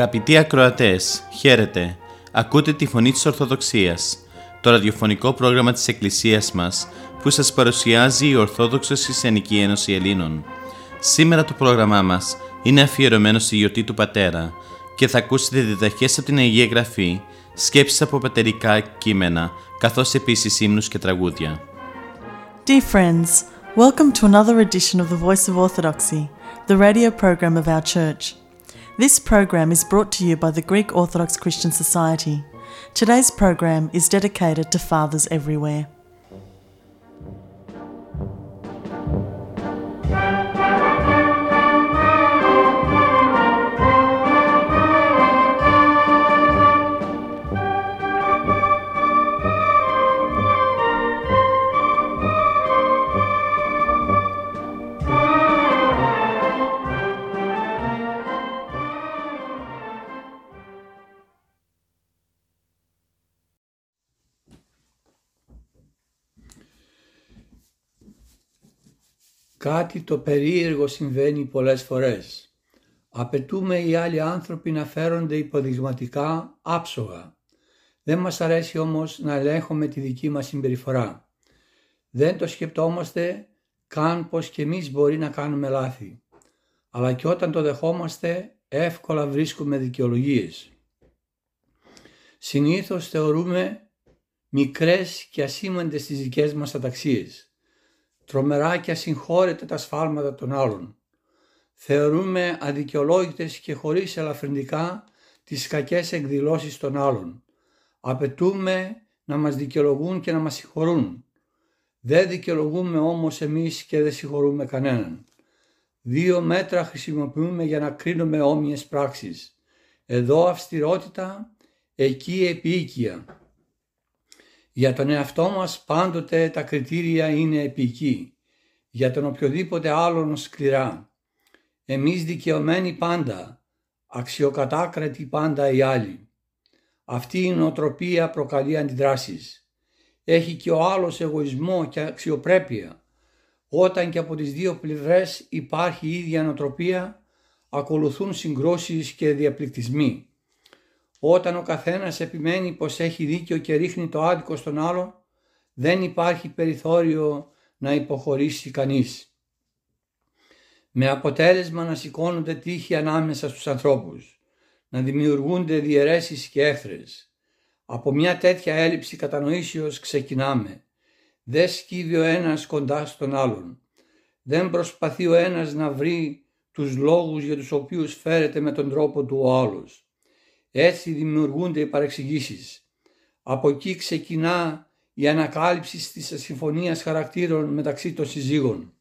Αγαπητοί ακροατές, χαίρετε. Ακούτε τη Φωνή της Ορθοδοξίας, το ραδιοφωνικό πρόγραμμα της Εκκλησίας μας που σας παρουσιάζει η Ορθόδοξος Χριστιανική Ένωση Ελλήνων. Σήμερα το πρόγραμμά μας είναι αφιερωμένο στη γιορτή του Πατέρα και θα ακούσετε διδαχές από την Αγία Γραφή, σκέψεις από πατερικά κείμενα, καθώς επίσης ύμνους και τραγούδια. Dear friends, welcome to another edition of the Voice of Orthodoxy, the radio program of our church. This program is brought to you by the Greek Orthodox Christian Society. Today's program is dedicated to fathers everywhere. Κάτι το περίεργο συμβαίνει πολλές φορές. Απαιτούμε οι άλλοι άνθρωποι να φέρονται υποδειγματικά άψογα. Δεν μας αρέσει όμως να ελέγχουμε τη δική μας συμπεριφορά. Δεν το σκεπτόμαστε καν πως και εμείς μπορεί να κάνουμε λάθη. Αλλά και όταν το δεχόμαστε εύκολα βρίσκουμε δικαιολογίες. Συνήθως θεωρούμε μικρές και ασήμαντες τις δικές μας αταξίες τρομερά και ασυγχώρητα τα σφάλματα των άλλων. Θεωρούμε αδικαιολόγητες και χωρίς ελαφρυντικά τις κακές εκδηλώσεις των άλλων. Απαιτούμε να μας δικαιολογούν και να μας συγχωρούν. Δεν δικαιολογούμε όμως εμείς και δεν συγχωρούμε κανέναν. Δύο μέτρα χρησιμοποιούμε για να κρίνουμε όμοιες πράξεις. Εδώ αυστηρότητα, εκεί επίοικια. Για τον εαυτό μας πάντοτε τα κριτήρια είναι επική, για τον οποιοδήποτε άλλον σκληρά. Εμείς δικαιωμένοι πάντα, αξιοκατάκρατοι πάντα οι άλλοι. Αυτή η νοοτροπία προκαλεί αντιδράσεις. Έχει και ο άλλος εγωισμό και αξιοπρέπεια. Όταν και από τις δύο πλευρές υπάρχει η ίδια νοοτροπία, ακολουθούν συγκρόσεις και διαπληκτισμοί. Όταν ο καθένας επιμένει πως έχει δίκιο και ρίχνει το άδικο στον άλλο, δεν υπάρχει περιθώριο να υποχωρήσει κανείς. Με αποτέλεσμα να σηκώνονται τείχη ανάμεσα στους ανθρώπους, να δημιουργούνται διαιρέσεις και έχθρες. Από μια τέτοια έλλειψη κατανοήσεως ξεκινάμε. Δεν σκύβει ο ένας κοντά στον άλλον. Δεν προσπαθεί ο ένας να βρει τους λόγους για τους οποίους φέρεται με τον τρόπο του ο άλλος. Έτσι δημιουργούνται οι παρεξηγήσεις. Από εκεί ξεκινά η ανακάλυψη της συμφωνίας χαρακτήρων μεταξύ των συζύγων.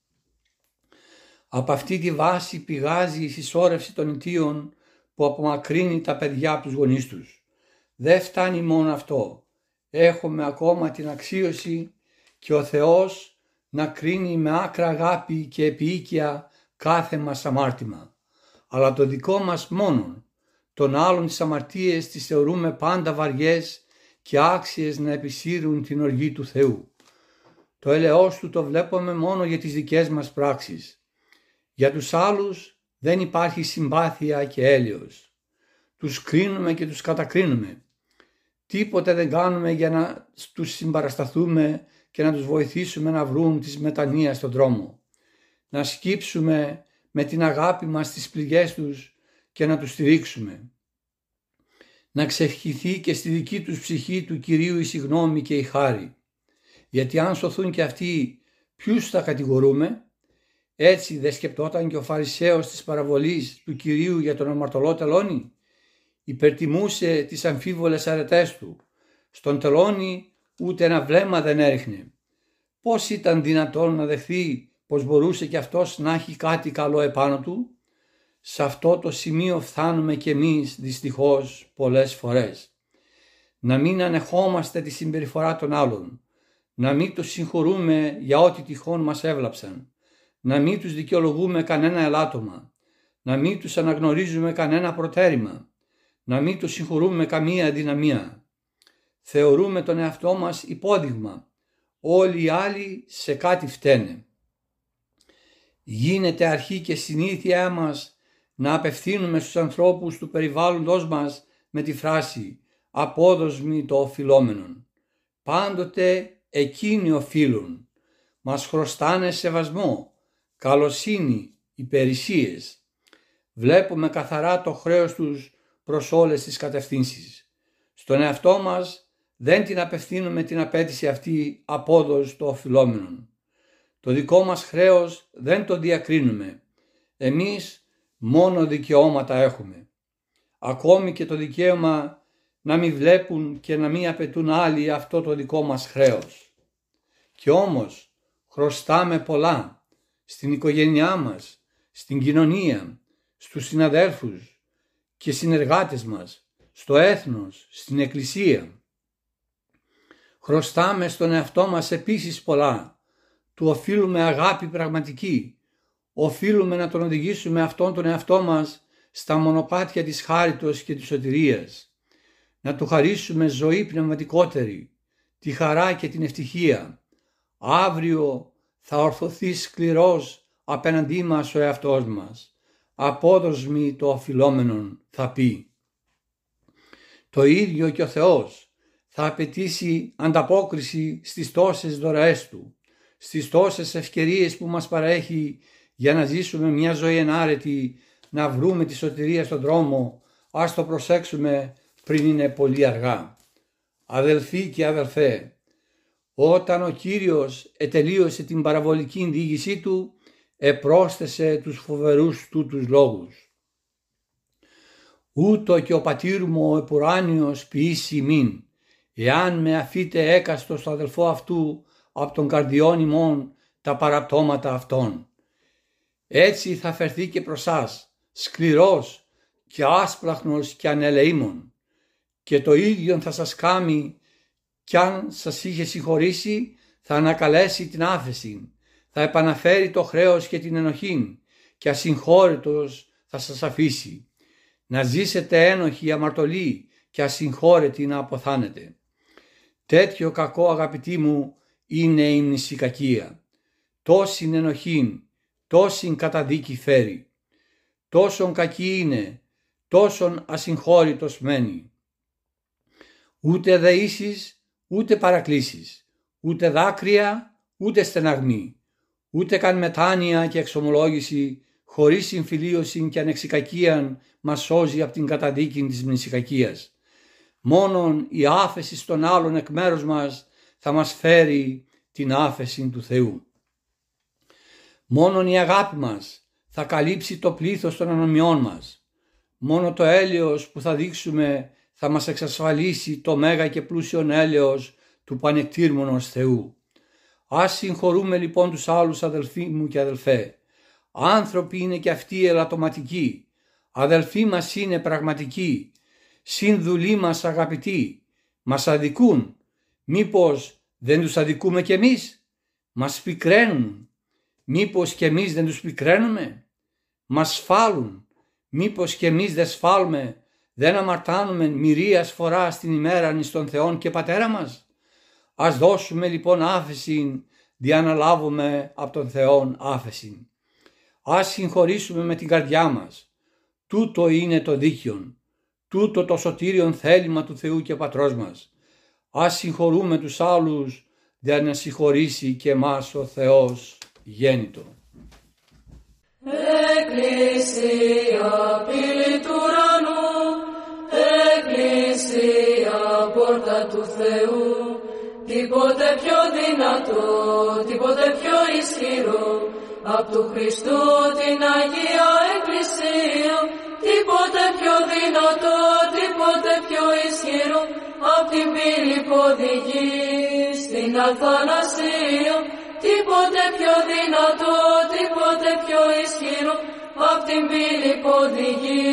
Από αυτή τη βάση πηγάζει η συσσόρευση των αιτίων που απομακρύνει τα παιδιά από τους γονείς τους. Δεν φτάνει μόνο αυτό. Έχουμε ακόμα την αξίωση και ο Θεός να κρίνει με άκρα αγάπη και επίοικια κάθε μας αμάρτημα. Αλλά το δικό μας μόνον των άλλων τις αμαρτίες τις θεωρούμε πάντα βαριές και άξιες να επισύρουν την οργή του Θεού. Το έλεος του το βλέπουμε μόνο για τις δικές μας πράξεις. Για τους άλλους δεν υπάρχει συμπάθεια και έλεος. Τους κρίνουμε και τους κατακρίνουμε. Τίποτε δεν κάνουμε για να τους συμπαρασταθούμε και να τους βοηθήσουμε να βρουν τις μετανία στον δρόμο. Να σκύψουμε με την αγάπη μας τις πληγές τους και να τους στηρίξουμε. Να ξευχηθεί και στη δική τους ψυχή του Κυρίου η συγνώμη και η χάρη. Γιατί αν σωθούν και αυτοί ποιους θα κατηγορούμε, έτσι δεν σκεπτόταν και ο Φαρισαίος της παραβολής του Κυρίου για τον αμαρτωλό τελώνη. Υπερτιμούσε τις αμφίβολες αρετές του. Στον τελώνη ούτε ένα βλέμμα δεν έριχνε. Πώς ήταν δυνατόν να δεχθεί πως μπορούσε και αυτός να έχει κάτι καλό επάνω του; Σε αυτό το σημείο φτάνουμε κι εμείς δυστυχώς πολλές φορές. Να μην ανεχόμαστε τη συμπεριφορά των άλλων, να μην τους συγχωρούμε για ό,τι τυχόν μας έβλαψαν, να μην τους δικαιολογούμε κανένα ελάττωμα, να μην τους αναγνωρίζουμε κανένα προτέρημα, να μην τους συγχωρούμε καμία αδυναμία. Θεωρούμε τον εαυτό μας υπόδειγμα, όλοι οι άλλοι σε κάτι φταίνε. Γίνεται αρχή και συνήθεια μας να απευθύνουμε στους ανθρώπους του περιβάλλοντος μας με τη φράση «απόδοσμη το οφειλόμενον». Πάντοτε εκείνοι οφείλουν. Μας χρωστάνε σεβασμό, καλοσύνη, υπηρεσίες. Βλέπουμε καθαρά το χρέος τους προς όλες τις κατευθύνσεις. Στον εαυτό μας δεν την απευθύνουμε την απέτηση αυτή απόδοση το οφειλόμενον. Το δικό μας χρέος δεν το διακρίνουμε. Εμείς μόνο δικαιώματα έχουμε. Ακόμη και το δικαίωμα να μην βλέπουν και να μην απαιτούν άλλοι αυτό το δικό μας χρέος. Και όμως χρωστάμε πολλά στην οικογένειά μας, στην κοινωνία, στους συναδέλφους και συνεργάτες μας, στο έθνος, στην εκκλησία. Χρωστάμε στον εαυτό μας επίσης πολλά. Του οφείλουμε αγάπη πραγματική. Οφείλουμε να τον οδηγήσουμε αυτόν τον εαυτό μας στα μονοπάτια της χάριτος και της σωτηρίας. Να του χαρίσουμε ζωή πνευματικότερη, τη χαρά και την ευτυχία. Αύριο θα ορθωθεί σκληρός απέναντί μας ο εαυτός μας. Απόδοσμη το οφειλόμενον θα πει. Το ίδιο και ο Θεός θα απαιτήσει ανταπόκριση στις τόσες δωρεές Του, στις τόσες ευκαιρίες που μας παρέχει για να ζήσουμε μια ζωή ενάρετη, να βρούμε τη σωτηρία στον δρόμο, ας το προσέξουμε πριν είναι πολύ αργά. Αδελφοί και αδελφέ, όταν ο Κύριος ετελείωσε την παραβολική διήγησή Του, επρόσθεσε τους φοβερούς τούτους λόγους. Ούτω και ο πατήρ μου ο επουράνιος ποιήσει μην, εάν με αφήτε έκαστο στο αδελφό αυτού από τον καρδιόν ημών τα παραπτώματα αυτών. Έτσι θα φερθεί και προς σας, σκληρός και άσπλαχνος και ανελεήμων και το ίδιο θα σας κάνει κι αν σας είχε συγχωρήσει θα ανακαλέσει την άφεση, θα επαναφέρει το χρέος και την ενοχή και ασυγχώρητος θα σας αφήσει. Να ζήσετε ένοχοι αμαρτωλοί και ασυγχώρητοι να αποθάνετε. Τέτοιο κακό αγαπητοί μου είναι η μνησικακία. Τόση ενοχή, τόση καταδίκη φέρει. Τόσον κακή είναι, τόσον ασυγχώρητος μένει. Ούτε δεήσεις, ούτε παρακλήσεις, ούτε δάκρυα, ούτε στεναγμή, ούτε καν μετάνοια και εξομολόγηση χωρίς συμφιλίωση και ανεξικακίαν μας σώζει από την καταδίκη της μνησικακίας. Μόνον η άφεση στον άλλον εκ μέρους μας θα μας φέρει την άφεση του Θεού. Μόνον η αγάπη μας θα καλύψει το πλήθος των ανομιών μας. Μόνο το έλεος που θα δείξουμε θα μας εξασφαλίσει το μέγα και πλούσιο έλεος του πανεκτήρμονος Θεού. Ας συγχωρούμε λοιπόν τους άλλους αδελφοί μου και αδελφέ. Άνθρωποι είναι και αυτοί ελαττωματικοί. Αδελφοί μας είναι πραγματικοί. Συνδουλοί μας αγαπητοί. Μας αδικούν. Μήπως δεν τους αδικούμε κι εμείς; Μας πικραίνουν. Μήπως κι εμείς δεν τους πικραίνουμε; Μας σφάλουν. Μήπως κι εμείς δεν σφάλουμε; Δεν αμαρτάνουμε μυρίας φορά την ημέρα στον Θεόν και Πατέρα μας; Ας δώσουμε λοιπόν άφεση, διαναλάβουμε από τον Θεόν άφεση. Ας συγχωρήσουμε με την καρδιά μας. Τούτο είναι το δίκαιο. Τούτο το σωτήριον θέλημα του Θεού και Πατρός μας. Ας συγχωρούμε τους άλλους, για να συγχωρήσει και εμάς ο Θεός γέννητο. Εκκλησία πύλη του ουρανού, Εκκλησία πόρτα του Θεού, τίποτε πιο δυνατό, τίποτε πιο ισχυρό, απ' του Χριστού την Αγία Εκκλησία, τίποτε πιο δυνατό, τίποτε πιο ισχυρό, απ' την πύλη που οδηγεί στην αθανασία, τίποτε πιο δυνατό, τίποτε πιο ισχυρό, απ' την πύλη που οδηγεί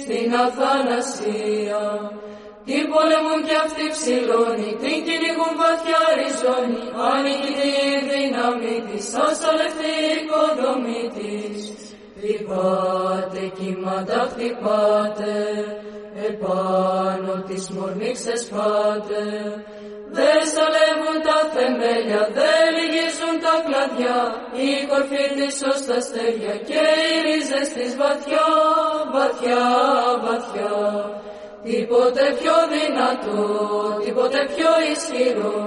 στην αθανασία. Τι πόλεμον κι αυτή ψηλώνει, την κυνηγούν βαθιά ριζώνει, άνοιγει τη δύναμη της, ασαλευτεί η οικοδομή της. Χτυπάτε κύματα, χτυπάτε, επάνω της μορνήξες πάτε. Δε σαλεύουν τα θεμέλια, δε λυγίζουν τα κλαδιά, η κορφή της ως τα αστέρια και οι ρίζες της βαθιά, βαθιά, βαθιά. Τίποτε πιο δυνατό, τίποτε πιο ισχυρό,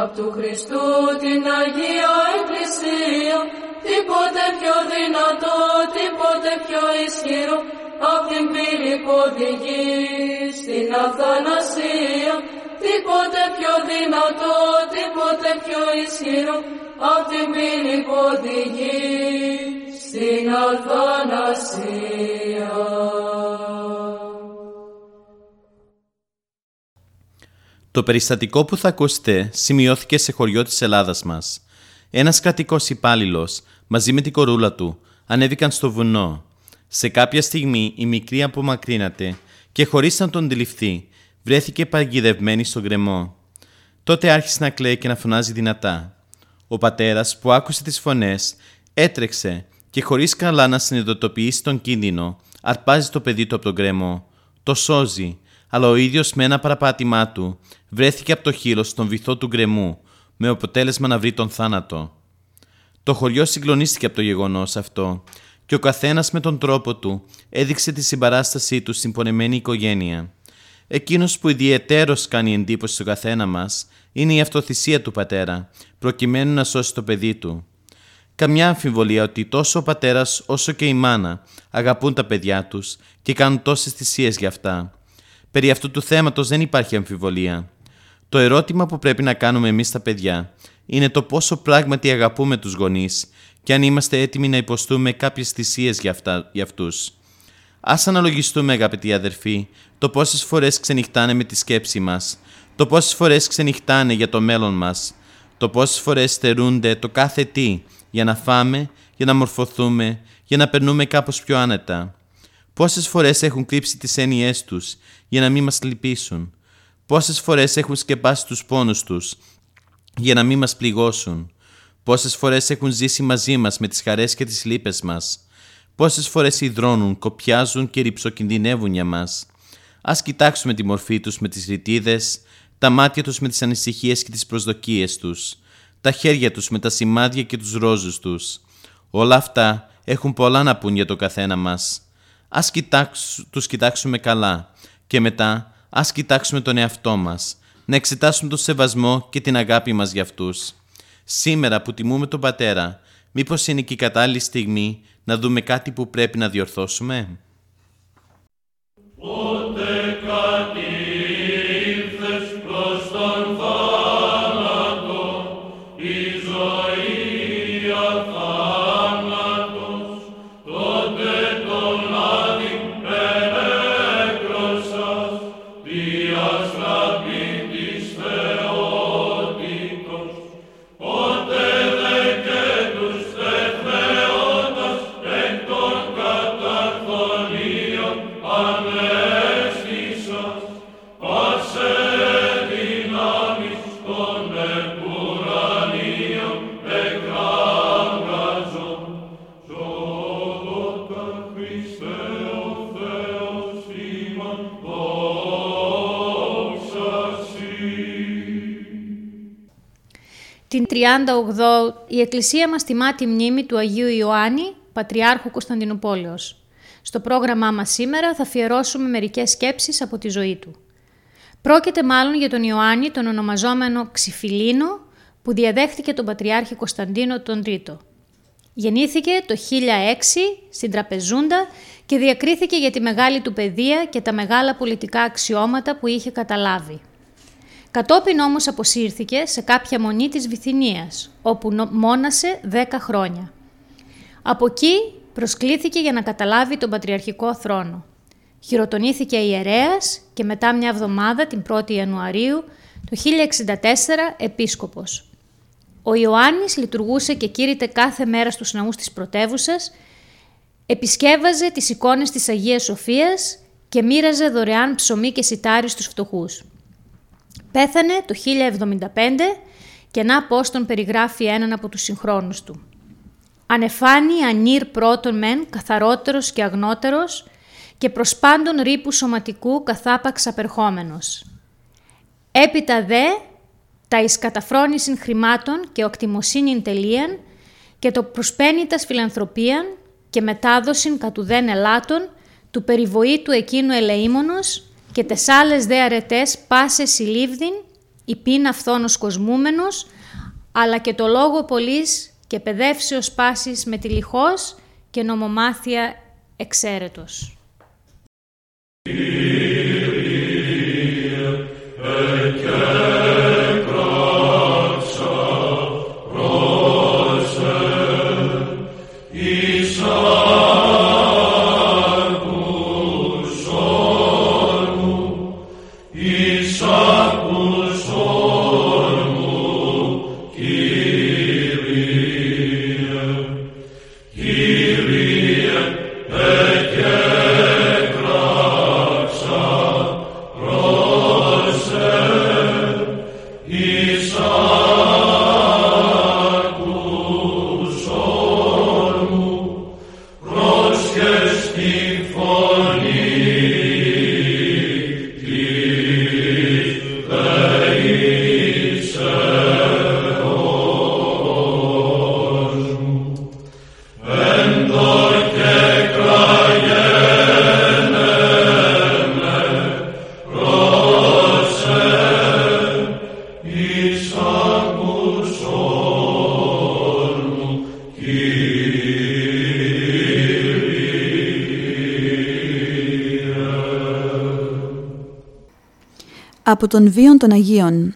απ' του Χριστού την Αγία Εκκλησία, τίποτε πιο δυνατό, τίποτε πιο ισχυρό, απ' την πύλη που οδηγεί στην αθανασία, τίποτε πιο δυνατό, τίποτε πιο ισχυρό, απ' την πύλη που οδηγεί στην αθανασία. Το περιστατικό που θα ακούσετε σημειώθηκε σε χωριό της Ελλάδας μας. Ένας κρατικός υπάλληλος μαζί με την κορούλα του ανέβηκαν στο βουνό. Σε κάποια στιγμή η μικρή απομακρύνατε και χωρίς να τον αντιληφθεί βρέθηκε παγιδευμένη στο γκρεμό. Τότε άρχισε να κλαίει και να φωνάζει δυνατά. Ο πατέρας που άκουσε τις φωνές έτρεξε και χωρίς καλά να συνειδητοποιήσει τον κίνδυνο αρπάζει το παιδί του από τον γκρεμό. Το σώζει, αλλά ο ίδιος με ένα παραπάτημά του βρέθηκε από το χείλος στον βυθό του γκρεμού με αποτέλεσμα να βρει τον θάνατο. Το χωριό συγκλονίστηκε από το γεγονός αυτό και ο καθένας με τον τρόπο του έδειξε τη συμπαράστασή του στην πονεμένη οικογένεια. Εκείνος που ιδιαιτέρως κάνει εντύπωση στο καθένα μας είναι η αυτοθυσία του πατέρα, προκειμένου να σώσει το παιδί του. Καμιά αμφιβολία ότι τόσο ο πατέρας όσο και η μάνα αγαπούν τα παιδιά τους και κάνουν τόσες θυσίες για αυτά. Περί αυτού του θέματος δεν υπάρχει αμφιβολία. Το ερώτημα που πρέπει να κάνουμε εμείς τα παιδιά είναι το πόσο πράγματι αγαπούμε τους γονείς και αν είμαστε έτοιμοι να υποστούμε κάποιες θυσίες για, αυτά, για αυτούς. Ας αναλογιστούμε αγαπητοί αδερφοί το πόσες φορές ξενυχτάνε με τη σκέψη μας, το πόσες φορές ξενυχτάνε για το μέλλον μας, το πόσες φορές στερούνται το κάθε τι για να φάμε, για να μορφωθούμε, για να περνούμε κάπως πιο άνετα. Πόσες φορές έχουν κρύψει τις έννοιές τους για να μην μας λυπήσουν. Πόσες φορές έχουν σκεπάσει τους πόνους τους για να μην μας πληγώσουν. Πόσες φορές έχουν ζήσει μαζί μας με τις χαρές και τις λύπες μας. Πόσες φορές υδρώνουν, κοπιάζουν και ρηψοκινδυνεύουν για μας. Ας κοιτάξουμε τη μορφή τους με τις ρητίδες, τα μάτια τους με τις ανησυχίες και τις προσδοκίες τους, τα χέρια τους με τα σημάδια και τους ρόζους τους. Όλα αυτά έχουν πολλά να πούν για το καθένα μας. Ας κοιτάξ, τους κοιτάξουμε καλά και μετά ας κοιτάξουμε τον εαυτό μας, να εξετάσουμε τον σεβασμό και την αγάπη μας για αυτούς. Σήμερα που τιμούμε τον Πατέρα, μήπως είναι και η κατάλληλη στιγμή να δούμε κάτι που πρέπει να διορθώσουμε. Την 38 η Εκκλησία μας τιμά τη μνήμη του Αγίου Ιωάννη, Πατριάρχου Κωνσταντινούπολεως. Στο πρόγραμμά μας σήμερα θα αφιερώσουμε μερικές σκέψεις από τη ζωή του. Πρόκειται μάλλον για τον Ιωάννη, τον ονομαζόμενο Ξυφιλίνο, που διαδέχτηκε τον Πατριάρχη Κωνσταντίνο τον Τρίτο. Γεννήθηκε το 1006 στην Τραπεζούντα και διακρίθηκε για τη μεγάλη του παιδεία και τα μεγάλα πολιτικά αξιώματα που είχε καταλάβει. Κατόπιν όμως αποσύρθηκε σε κάποια μονή της Βυθινίας, όπου μόνασε δέκα χρόνια. Από εκεί προσκλήθηκε για να καταλάβει τον πατριαρχικό θρόνο. Χειροτονήθηκε ιερέας και μετά μια εβδομάδα, την 1η Ιανουαρίου, το 1064 επίσκοπος. Ο Ιωάννης λειτουργούσε και κήρυτε κάθε μέρα στους ναούς της πρωτεύουσας, επισκέβαζε τις εικόνες της Αγίας Σοφίας και μοίραζε δωρεάν ψωμί και σιτάρι στους φτωχούς. Πέθανε το 1075 και να πώς τον περιγράφει έναν από τους συγχρόνους του. Ανεφάνει ανήρ πρώτον μεν, καθαρότερος και αγνότερος και προς πάντων ρήπου σωματικού καθάπαξ απερχόμενος. Έπειτα δε, τα εις καταφρόνησιν χρημάτων και οκτιμοσύνην τελείαν και το προσπένητας φιλανθρωπίαν και μετάδοσιν κατουδέν ελάτων του περιβοήτου εκείνου ελεήμονος και τεσάλες δε αρετές πάσε συλλήβδιν, υπήν αυθόνος κοσμούμενος, αλλά και το λόγο πολλής και παιδεύσεως πάσης με τη λιχός και νομομάθεια εξαίρετος. Από τον βίον των Αγίων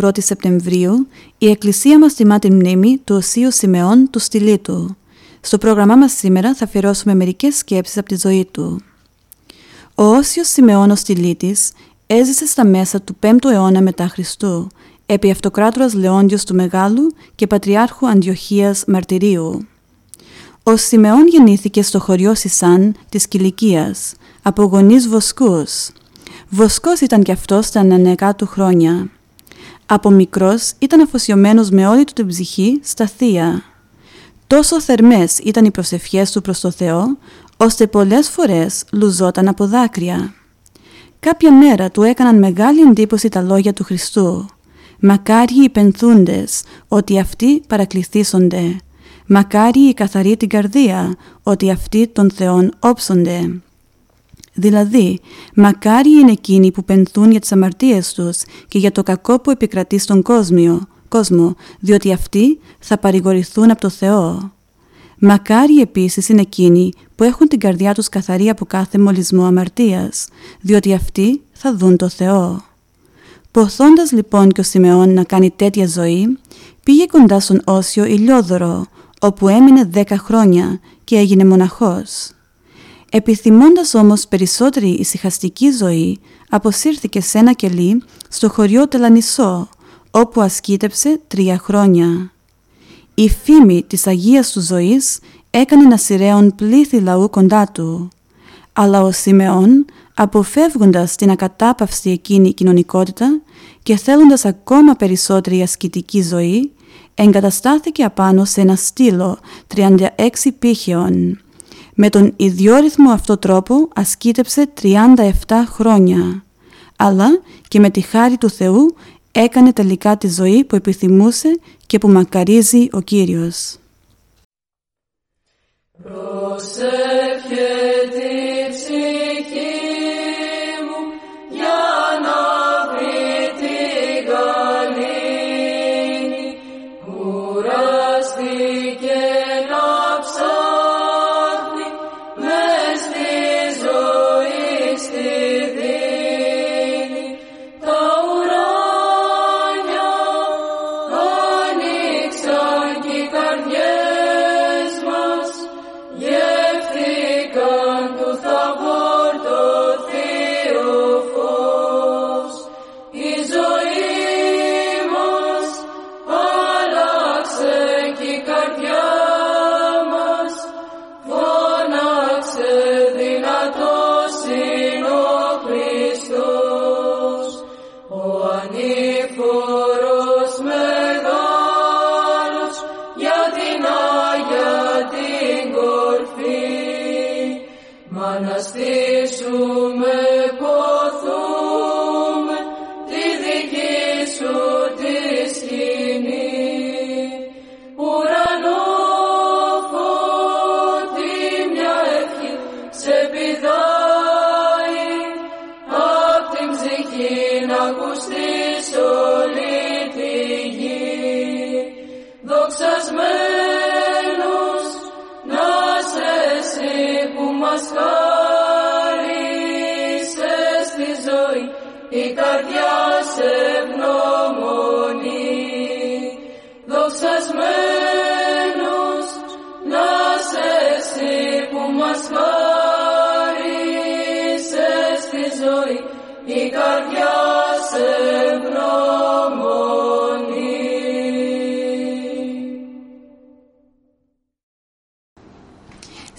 1η Σεπτεμβρίου η Εκκλησία μας τιμά την μνήμη του Οσίου Σιμεών του Στυλίτου. Στο πρόγραμμά μας σήμερα θα αφιερώσουμε μερικές σκέψεις από τη ζωή του. Ο Όσιος Σιμεών ο Στυλίτης έζησε στα μέσα του 5ου αιώνα μετά Χριστού, επί αυτοκράτορας Λεόντιος του Μεγάλου και Πατριάρχου Αντιοχίας Μαρτυρίου. Ο Σιμεών γεννήθηκε στο χωριό Σισάν της Κιλικίας, από γονείς βοσκούς. Βοσκός ήταν κι αυτός στα ανανεκά του χρόνια. Από μικρός ήταν αφοσιωμένος με όλη του την ψυχή στα θεία. Τόσο θερμές ήταν οι προσευχές του προς το Θεό, ώστε πολλές φορές λουζόταν από δάκρυα. Κάποια μέρα του έκαναν μεγάλη εντύπωση τα λόγια του Χριστού. Μακάριοι οι πενθούντες, ότι αυτοί παρακληθήσονται. Μακάριοι οι καθαροί την καρδία, ότι αυτοί των Θεών όψονται. Δηλαδή, μακάρι είναι εκείνοι που πενθούν για τις αμαρτίες τους και για το κακό που επικρατεί στον κόσμο, κόσμο διότι αυτοί θα παρηγορηθούν από το Θεό. Μακάρι επίσης είναι εκείνοι που έχουν την καρδιά τους καθαρή από κάθε μολυσμό αμαρτίας, διότι αυτοί θα δουν το Θεό. Ποθώντας λοιπόν και ο Σιμεών να κάνει τέτοια ζωή, πήγε κοντά στον Όσιο Ηλιόδωρο, όπου έμεινε δέκα χρόνια και έγινε μοναχός. Επιθυμώντας όμως περισσότερη ησυχαστική ζωή, αποσύρθηκε σε ένα κελί στο χωριό Τελανισό, όπου ασκήτεψε τρία χρόνια. Η φήμη της Αγίας του ζωής έκανε να σειραίων πλήθη λαού κοντά του. Αλλά ο Σιμεών, αποφεύγοντας την ακατάπαυστη εκείνη κοινωνικότητα και θέλοντας ακόμα περισσότερη ασκητική ζωή, εγκαταστάθηκε απάνω σε ένα στήλο 36 πύχεων με τον ιδιόρυθμο αυτό τρόπο ασκήτεψε 37 χρόνια, αλλά και με τη χάρη του Θεού έκανε τελικά τη ζωή που επιθυμούσε και που μακαρίζει ο Κύριος. καρδιές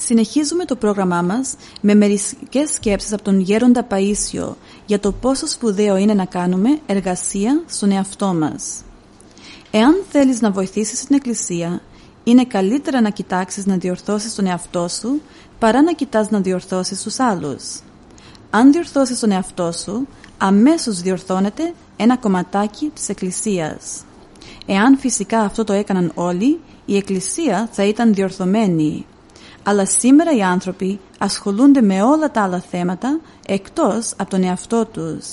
Συνεχίζουμε το πρόγραμμά μας με μερικές σκέψεις από τον Γέροντα Παΐσιο για το πόσο σπουδαίο είναι να κάνουμε εργασία στον εαυτό μας. Εάν θέλεις να βοηθήσεις την Εκκλησία, είναι καλύτερα να κοιτάξεις να διορθώσεις τον εαυτό σου παρά να κοιτάς να διορθώσεις τους άλλους. Αν διορθώσεις τον εαυτό σου, αμέσως διορθώνεται ένα κομματάκι της Εκκλησίας. Εάν φυσικά αυτό το έκαναν όλοι, η Εκκλησία θα ήταν διορθωμένη. Αλλά σήμερα οι άνθρωποι ασχολούνται με όλα τα άλλα θέματα εκτός από τον εαυτό τους.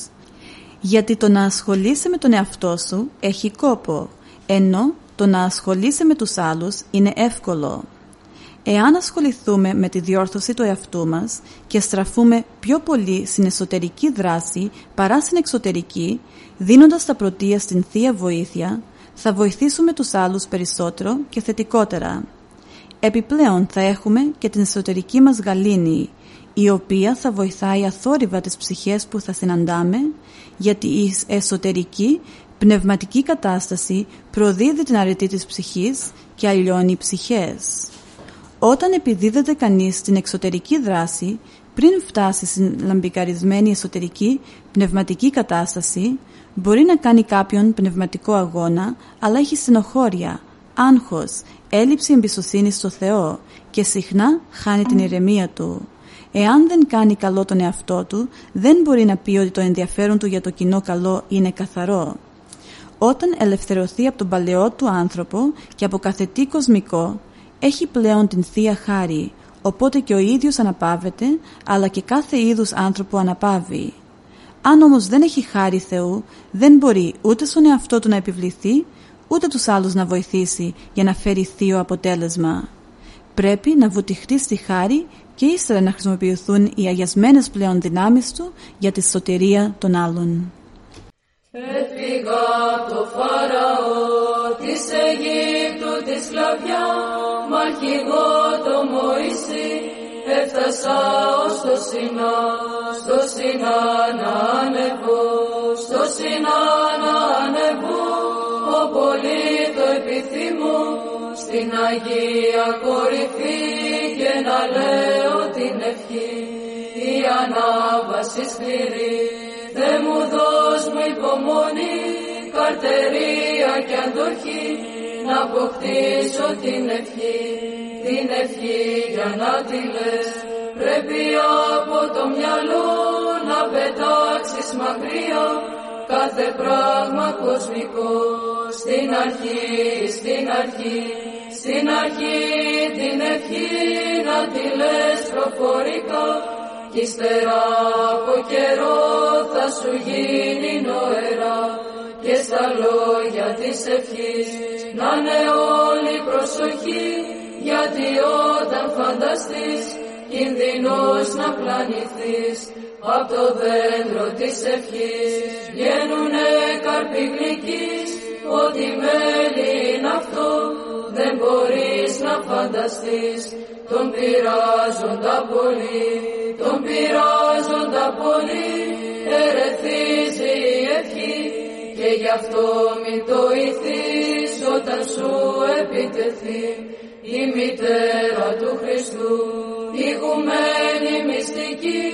Γιατί το να ασχολείσαι με τον εαυτό σου έχει κόπο, ενώ το να ασχολείσαι με τους άλλους είναι εύκολο. Εάν ασχοληθούμε με τη διόρθωση του εαυτού μας και στραφούμε πιο πολύ στην εσωτερική δράση παρά στην εξωτερική, δίνοντας τα πρωτεία στην Θεία Βοήθεια, θα βοηθήσουμε τους άλλους περισσότερο και θετικότερα. Επιπλέον θα έχουμε και την εσωτερική μας γαλήνη, η οποία θα βοηθάει αθόρυβα τις ψυχές που θα συναντάμε, γιατί η εσωτερική πνευματική κατάσταση προδίδει την αρετή της ψυχής και αλλιώνει ψυχές. Όταν επιδίδεται κανείς στην εξωτερική δράση, πριν φτάσει στην λαμπικαρισμένη εσωτερική πνευματική κατάσταση, μπορεί να κάνει κάποιον πνευματικό αγώνα, αλλά έχει στενοχώρια, άγχος, έλλειψη εμπιστοσύνης στο Θεό και συχνά χάνει την ηρεμία του. Εάν δεν κάνει καλό τον εαυτό του, δεν μπορεί να πει ότι το ενδιαφέρον του για το κοινό καλό είναι καθαρό. Όταν ελευθερωθεί από τον παλαιό του άνθρωπο και από καθετή κοσμικό, έχει πλέον την Θεία Χάρη, οπότε και ο ίδιος αναπαύεται, αλλά και κάθε είδους άνθρωπο αναπαύει. Αν όμως δεν έχει χάρη Θεού, δεν μπορεί ούτε στον εαυτό του να επιβληθεί, ούτε τους άλλους να βοηθήσει για να φέρει θείο αποτέλεσμα. Πρέπει να βουτυχτεί στη χάρη και ύστερα να χρησιμοποιηθούν οι αγιασμένες πλέον δυνάμεις του για τη σωτηρία των άλλων. Έφυγα από το Φαραώ της Αιγύπτου της σκλαβιάς Μ' αρχηγό το Μωυσή. Έφτασα ως το Σινά Στο Σινά να ανεβώ Στο Σινά να ανεβώ. Ο πολύ το επιθυμώ Στην Αγία κορυφή Και να λέω την ευχή. Η ανάβαση σκληρή Θε μου δώσ' μου υπομονή, καρτερία και αντοχή, να αποκτήσω την ευχή, την ευχή για να τη λες. Πρέπει από το μυαλό να πετάξεις μακριά, κάθε πράγμα κοσμικό, στην αρχή, στην αρχή, στην αρχή την ευχή να τη λες προφορικά, κι ύστερα από καιρό θα σου γίνει νοερά και στα λόγια της ευχής. Να είναι όλη προσοχή γιατί όταν φανταστείς κινδυνός να πλανηθείς. Απ' το δέντρο της ευχής βγαίνουνε καρποί γλυκείς ότι μέλι είναι αυτό δεν μπορείς να φανταστείς. Τον πειράζοντα πολύ, τον πειράζοντα πολύ, γι' αυτό μην το ηθείς όταν σου επιτεθεί η μητέρα του Χριστού, ηγουμένη μυστική,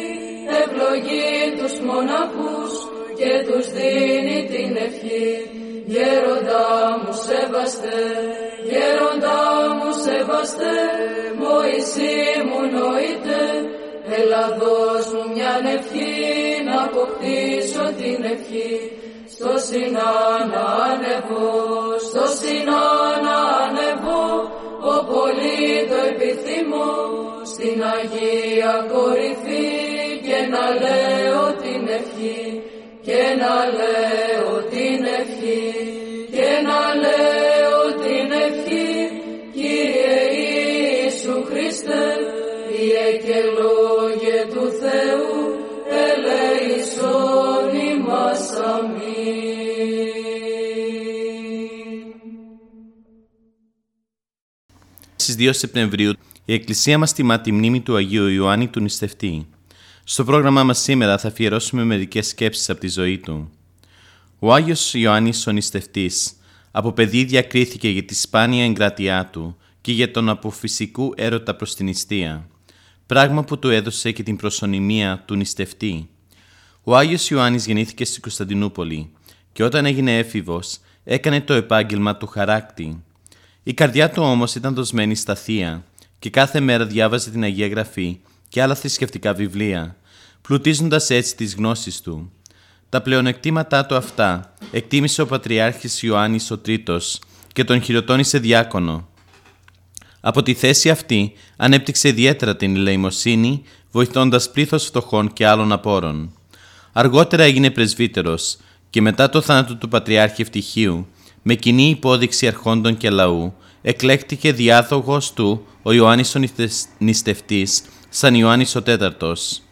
ευλογεί τους μοναχούς και τους δίνει την ευχή. Γέροντα μου σεβαστέ, γέροντα μου σεβαστέ, Μωυσή μου νοείται, έλα δώσ' μου μια ευχή να αποκτήσω την ευχή. Στο Σινά να ανεβώ, στο Σινά να ανεβώ, ο πολύ το επιθυμώ, στην Αγία κορυφή και να λέω την ευχή, και να λέω την ευχή 2 Σεπτεμβρίου η Εκκλησία μας τιμά τη μνήμη του Αγίου Ιωάννη του Νηστευτή. Στο πρόγραμμά μας σήμερα θα αφιερώσουμε μερικές σκέψεις από τη ζωή του. Ο Άγιος Ιωάννης ο Νηστευτής από παιδί διακρίθηκε για τη σπάνια εγκρατειά του και για τον αποφυσικού έρωτα προς την νηστεία, πράγμα που του έδωσε και την προσωνυμία του νηστευτή. Ο Άγιος Ιωάννης γεννήθηκε στην Κωνσταντινούπολη και όταν έγινε έφηβος έκανε το επάγγελμα του χαράκτη. Η καρδιά του όμως ήταν δοσμένη στα θεία και κάθε μέρα διάβαζε την Αγία Γραφή και άλλα θρησκευτικά βιβλία, πλουτίζοντας έτσι τις γνώσεις του. Τα πλεονεκτήματά του αυτά εκτίμησε ο Πατριάρχης Ιωάννης ο Τρίτος και τον χειροτώνησε διάκονο. Από τη θέση αυτή ανέπτυξε ιδιαίτερα την ελεημοσύνη, βοηθώντας πλήθος φτωχών και άλλων απόρων. Αργότερα έγινε πρεσβύτερος και μετά το θάνατο του Πατριάρχη Ευτυχίου, με κοινή υπόδειξη αρχόντων και λαού, εκλέκτηκε διάδογος του ο Ιωάννης ο Νηστευτής σαν Ιωάννης ο Τέταρτος.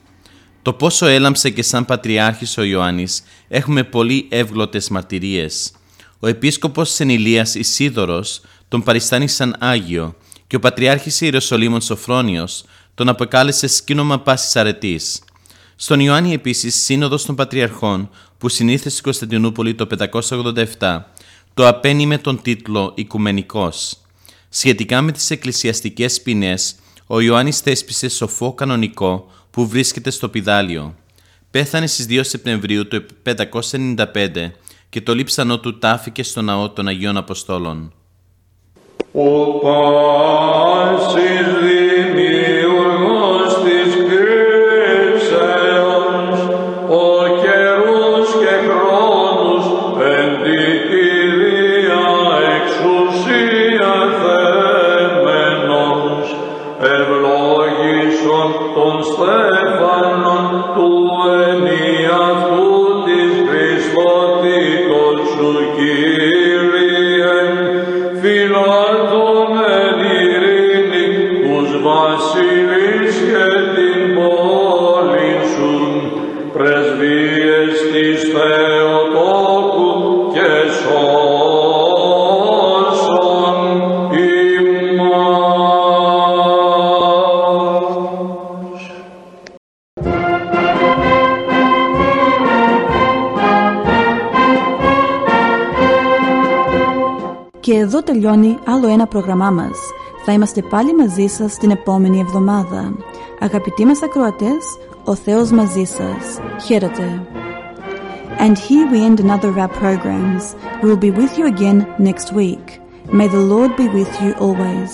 Το πόσο έλαμψε και σαν Πατριάρχης ο Ιωάννης έχουμε πολύ εύγλωτες μαρτυρίες. Ο επίσκοπος Σενηλίας Ισίδωρος τον παριστάνει σαν Άγιο και ο Πατριάρχης Ιεροσολύμων Σοφρόνιος τον αποκάλεσε σκήνομα πάσης αρετής. Στον Ιωάννη επίσης Σύνοδος των Πατριαρχών που συνήθεσε στην Κωνσταντινούπολη το 587 το απένει με τον τίτλο «Οικουμενικός». Σχετικά με τις εκκλησιαστικές ποινές, ο Ιωάννης θέσπισε σοφό κανονικό που βρίσκεται στο πιδάλιο. Πέθανε στις 2 Σεπτεμβρίου του 595 και το λείψανό του τάφηκε στο ναό των Αγίων Αποστόλων. Ο βασιλείς και την πόλη σου, πρεσβείες της Θεοτόκου και σώσον ημάς. Και εδώ τελειώνει άλλο ένα πρόγραμμά μας. Θα είμαστε πάλι μαζί σας την επόμενη εβδομάδα. Αγαπητοί μας ακροατές, ο Θεός μαζί σας. Χαίρετε. And here we end another of our programs. We will be with you again next week. May the Lord be with you always.